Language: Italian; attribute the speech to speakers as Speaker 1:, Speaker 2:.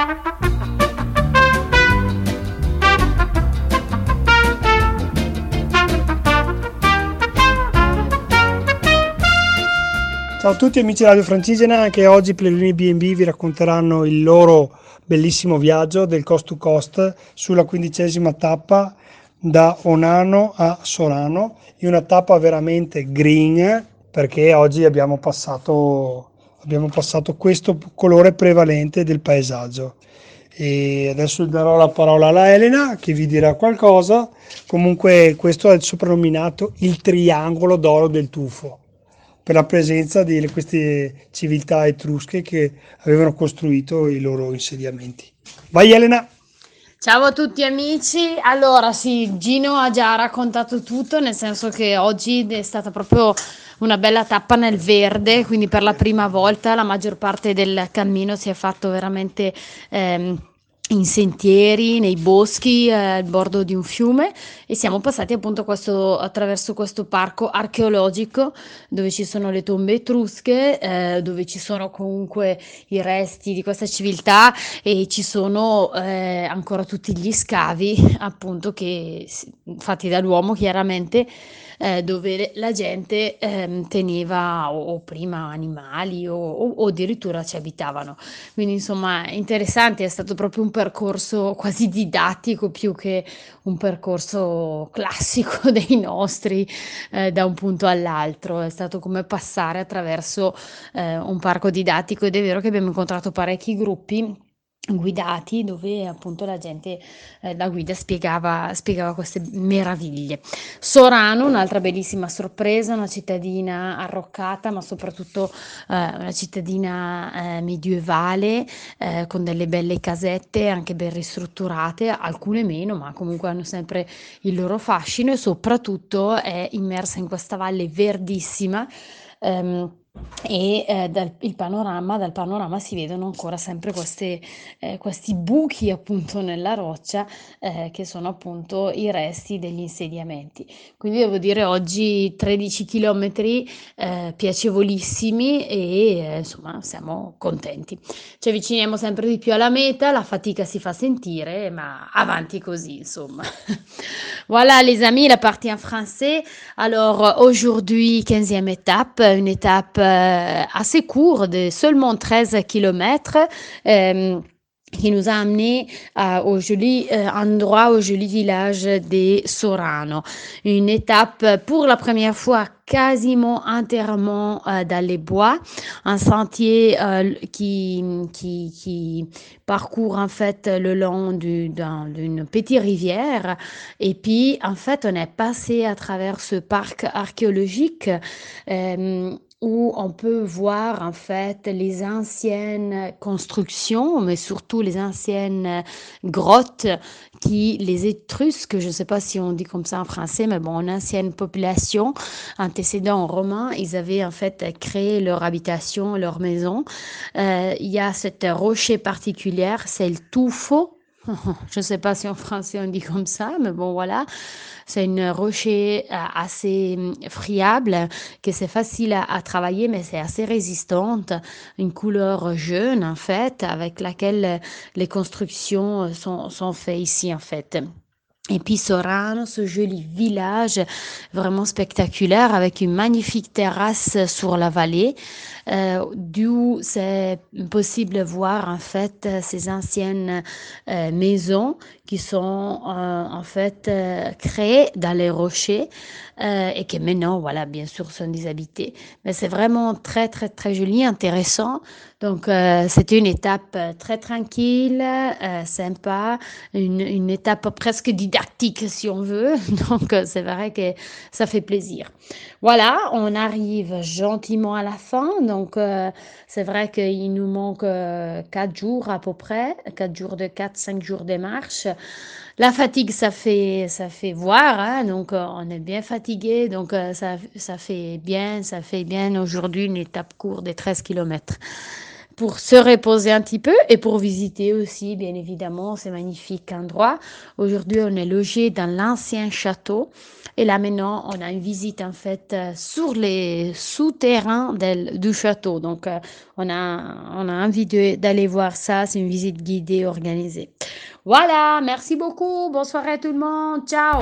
Speaker 1: Ciao a tutti amici Radio Francigena, anche oggi Plelini B&B vi racconteranno il loro bellissimo viaggio del coast to coast sulla quindicesima tappa da Onano a Sorano, in una tappa veramente green perché oggi abbiamo passato, abbiamo passato questo colore prevalente del paesaggio. E adesso darò la parola alla Elena che vi dirà qualcosa. Comunque questo è soprannominato il triangolo d'oro del tufo per la presenza di queste civiltà etrusche che avevano costruito i loro insediamenti. Vai Elena!
Speaker 2: Ciao a tutti amici, allora sì, Gino ha già raccontato tutto, nel senso che oggi è stata proprio una bella tappa nel verde, quindi per la prima volta la maggior parte del cammino si è fatto veramente... Ehm, in sentieri, nei boschi, eh, al bordo di un fiume e siamo passati appunto questo, attraverso questo parco archeologico dove ci sono le tombe etrusche, eh, dove ci sono comunque i resti di questa civiltà e ci sono eh, ancora tutti gli scavi appunto che fatti dall'uomo chiaramente eh, dove la gente eh, teneva o, o, prima animali o, o, o, addirittura ci abitavano. Quindi insomma interessante, è stato proprio un percorso quasi didattico più che un percorso classico dei nostri eh, da un punto all'altro, è stato come passare attraverso eh, un parco didattico ed è vero che abbiamo incontrato parecchi gruppi guidati dove appunto la gente, eh, la guida spiegava, spiegava queste meraviglie. Sorano, un'altra bellissima sorpresa, una cittadina arroccata ma soprattutto eh, una cittadina eh, medievale eh, con delle belle casette anche ben ristrutturate, alcune meno ma comunque hanno sempre il loro fascino e soprattutto è immersa in questa valle verdissima. Ehm, e eh, dal panorama dal panorama si vedono ancora sempre queste, eh, questi buchi appunto nella roccia eh, che sono appunto i resti degli insediamenti. Quindi devo dire oggi 13 chilometri eh, piacevolissimi e eh, insomma siamo contenti. Ci avviciniamo sempre di più alla meta, la fatica si fa sentire, ma avanti così insomma. voilà les amis, la partie en français. Alors aujourd'hui 15e étape, une étape assez court de seulement 13 km. Euh, qui nous a amené euh, au joli euh, endroit, au joli village de Sorano. Une étape pour la première fois quasiment entièrement euh, dans les bois, un sentier euh, qui, qui parcourt en fait le long d'une petite rivière. Et puis, en fait, on est passé à travers ce parc archéologique. Où on peut voir en fait les anciennes constructions, mais surtout les anciennes grottes qui, les Étrusques, je ne sais pas si on dit comme ça en français, mais bon, une ancienne population, antécédents romains, ils avaient en fait créé leur habitation, leur maison. Euh, il y a cette rocher particulière, c'est le tuffo. Je ne sais pas si en français on dit comme ça, mais bon voilà. C'est une rocher euh, assez hum, friable, que c'est facile à, travailler, mais c'est assez résistante. Une couleur jaune, en fait, avec laquelle les constructions sont, sont faites ici, en fait. Et puis Sorano, ce joli village vraiment spectaculaire avec une magnifique terrasse sur la vallée, euh, d'où c'est possible de voir en fait ces anciennes euh, maisons qui sont euh, en fait créées dans les rochers et qui maintenant, voilà, bien sûr, sont déshabités. Mais c'est vraiment très, très, très joli, intéressant. Donc, c'était une étape très tranquille, sympa, une, une, étape presque didactique, si on veut. Donc, euh, c'est vrai que ça fait plaisir. Voilà, on arrive gentiment à la fin. Donc, euh, c'est vrai qu'il nous manque quatre jours à peu près, quatre jours de quatre, cinq jours de marche. La fatigue, ça fait, ça fait voir, hein, donc euh, on est bien fatigué, donc euh, ça, ça fait bien, ça fait bien aujourd'hui une étape courte de 13 km. Pour se reposer un petit peu et pour visiter aussi, bien évidemment, ces magnifiques endroits. Aujourd'hui, on est logé dans l'ancien château. Et là, maintenant, on a une visite, en fait, euh, sur les souterrains du château. Donc, euh, on, a, on a envie d'aller voir ça. C'est une visite guidée organisée. Voilà, merci beaucoup. Bonne soirée à tout le monde. Ciao.